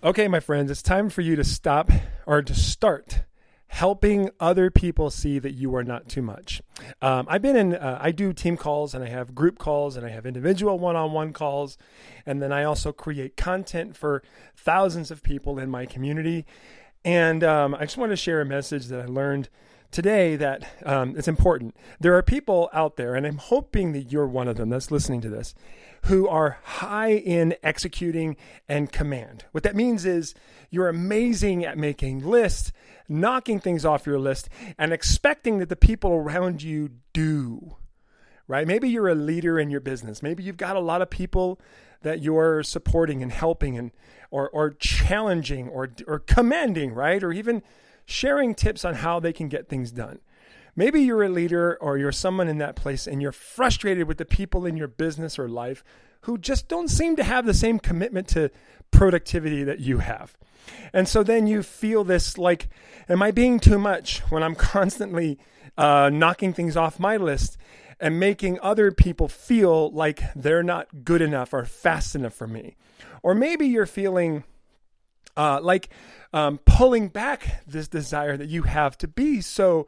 Okay, my friends, it's time for you to stop or to start helping other people see that you are not too much. Um, I've been in, uh, I do team calls and I have group calls and I have individual one on one calls. And then I also create content for thousands of people in my community. And um, I just want to share a message that I learned today that um, it's important. There are people out there, and I'm hoping that you're one of them that's listening to this, who are high in executing and command. What that means is you're amazing at making lists, knocking things off your list, and expecting that the people around you do. Right? Maybe you're a leader in your business. Maybe you've got a lot of people that you're supporting and helping and or or challenging or or commanding, right? Or even sharing tips on how they can get things done. Maybe you're a leader or you're someone in that place and you're frustrated with the people in your business or life who just don't seem to have the same commitment to productivity that you have. And so then you feel this like, am I being too much when I'm constantly uh, knocking things off my list and making other people feel like they're not good enough or fast enough for me? Or maybe you're feeling uh, like um, pulling back this desire that you have to be so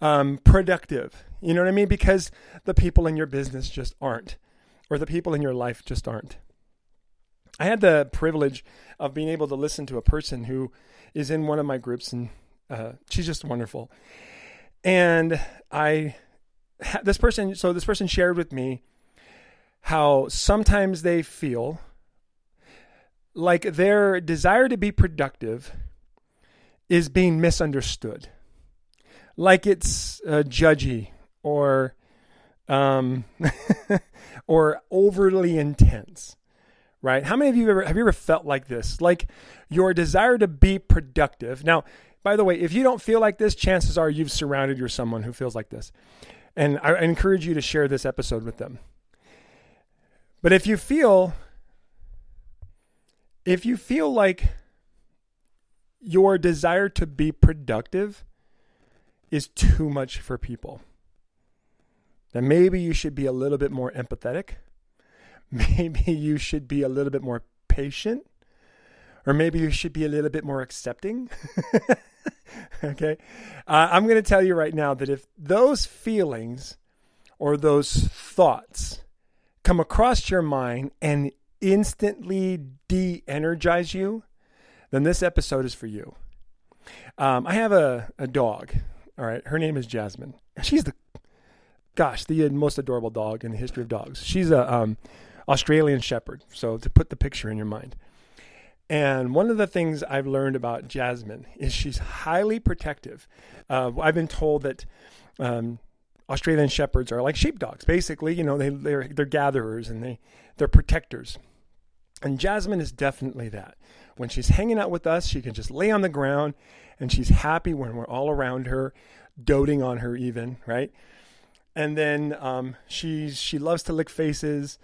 um, productive. You know what I mean? Because the people in your business just aren't, or the people in your life just aren't. I had the privilege of being able to listen to a person who is in one of my groups, and uh, she's just wonderful. And I, this person, so this person shared with me how sometimes they feel like their desire to be productive is being misunderstood. Like it's uh, judgy or um, or overly intense, right? How many of you ever have you ever felt like this? Like your desire to be productive. Now, by the way, if you don't feel like this, chances are you've surrounded yourself someone who feels like this. And I encourage you to share this episode with them. But if you feel if you feel like your desire to be productive is too much for people, then maybe you should be a little bit more empathetic. Maybe you should be a little bit more patient. Or maybe you should be a little bit more accepting. okay. Uh, I'm going to tell you right now that if those feelings or those thoughts come across your mind and instantly de energize you, then this episode is for you. Um, I have a, a dog. All right. Her name is Jasmine. She's the, gosh, the most adorable dog in the history of dogs. She's a um, Australian Shepherd. So to put the picture in your mind. And one of the things I've learned about Jasmine is she's highly protective. Uh, I've been told that um, Australian shepherds are like sheepdogs. Basically, you know, they they're they're gatherers and they they're protectors. And Jasmine is definitely that. When she's hanging out with us, she can just lay on the ground and she's happy when we're all around her, doting on her even, right? And then um, she she loves to lick faces,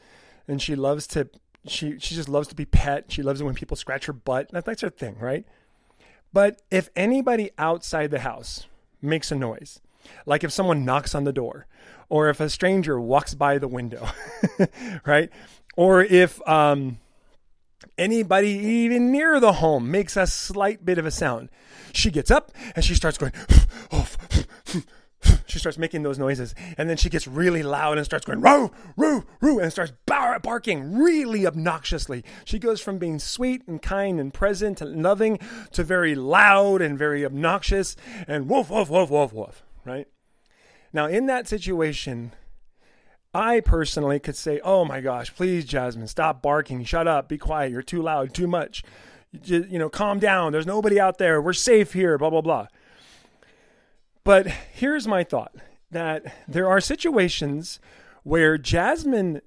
and she loves to she she just loves to be pet. She loves it when people scratch her butt. That, that's her thing, right? But if anybody outside the house makes a noise, like if someone knocks on the door, or if a stranger walks by the window, right? Or if um, anybody even near the home makes a slight bit of a sound, she gets up and she starts going, she starts making those noises. And then she gets really loud and starts going, roo, roo, roo, and starts barking really obnoxiously. She goes from being sweet and kind and present and loving to very loud and very obnoxious and woof, woof, woof, woof, woof, right? Now, in that situation, I personally could say, "Oh my gosh, please, Jasmine, stop barking. Shut up. Be quiet. You're too loud. Too much. You, you know, calm down. There's nobody out there. We're safe here. Blah blah blah." But here's my thought: that there are situations where Jasmine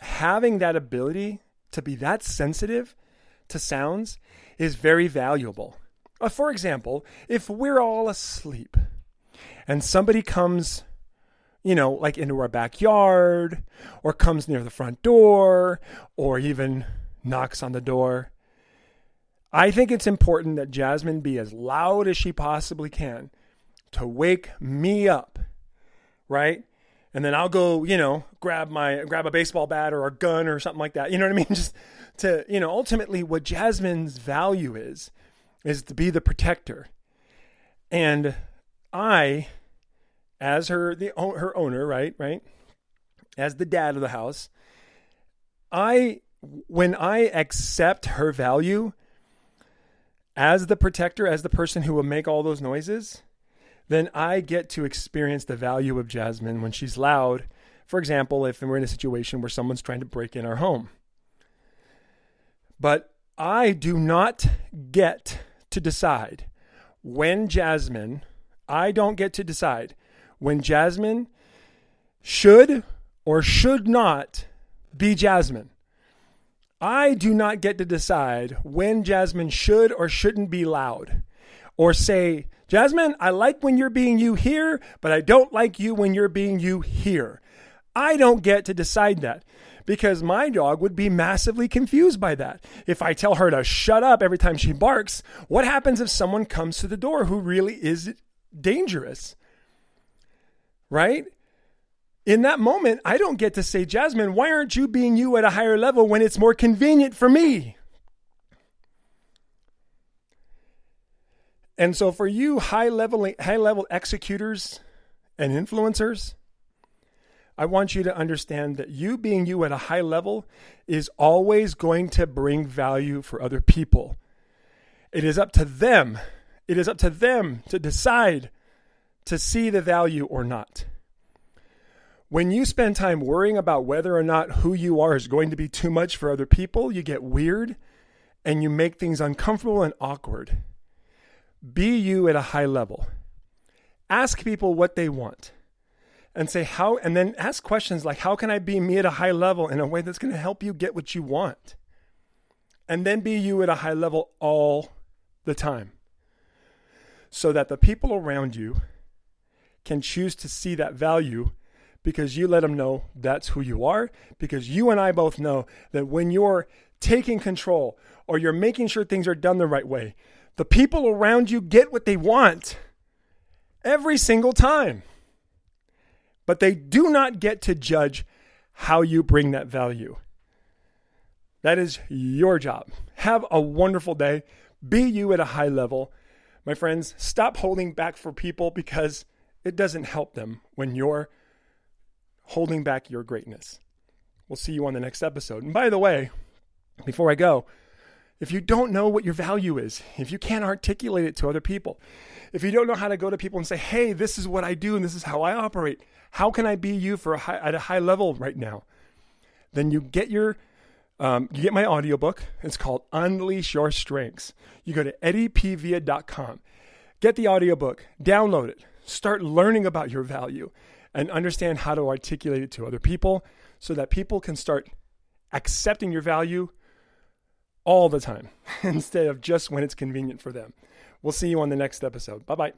having that ability to be that sensitive to sounds is very valuable. Uh, for example, if we're all asleep and somebody comes you know, like into our backyard or comes near the front door or even knocks on the door. I think it's important that Jasmine be as loud as she possibly can to wake me up, right? And then I'll go, you know, grab my grab a baseball bat or a gun or something like that. You know what I mean? Just to, you know, ultimately what Jasmine's value is, is to be the protector. And I, as her the her owner, right, right, as the dad of the house, I when I accept her value as the protector, as the person who will make all those noises, then I get to experience the value of Jasmine when she's loud. For example, if we're in a situation where someone's trying to break in our home. But I do not get to decide when Jasmine, I don't get to decide when Jasmine should or should not be Jasmine. I do not get to decide when Jasmine should or shouldn't be loud or say, Jasmine, I like when you're being you here, but I don't like you when you're being you here. I don't get to decide that because my dog would be massively confused by that. If I tell her to shut up every time she barks, what happens if someone comes to the door who really is dangerous? Right? in that moment, I don't get to say, Jasmine, why aren't you being you at a higher level when it's more convenient for me? And so for you high level high level executors and influencers, I want you to understand that you being you at a high level is always going to bring value for other people. It is up to them. It is up to them to decide to see the value or not. When you spend time worrying about whether or not who you are is going to be too much for other people, you get weird and you make things uncomfortable and awkward. Be you at a high level. Ask people what they want and say how and then ask questions like how can I be me at a high level in a way that's going to help you get what you want? And then be you at a high level all the time. So that the people around you can choose to see that value because you let them know that's who you are. Because you and I both know that when you're taking control or you're making sure things are done the right way, the people around you get what they want every single time. But they do not get to judge how you bring that value. That is your job. Have a wonderful day. Be you at a high level. My friends, stop holding back for people because it doesn't help them when you're holding back your greatness. We'll see you on the next episode. And by the way, before I go, if you don't know what your value is, if you can't articulate it to other people, if you don't know how to go to people and say, "Hey, this is what I do and this is how I operate. How can I be you for a high, at a high level right now?" Then you get your um, you get my audiobook. It's called Unleash Your Strengths. You go to eddiepvia.com. Get the audiobook, download it, start learning about your value and understand how to articulate it to other people so that people can start accepting your value all the time instead of just when it's convenient for them. We'll see you on the next episode. Bye bye.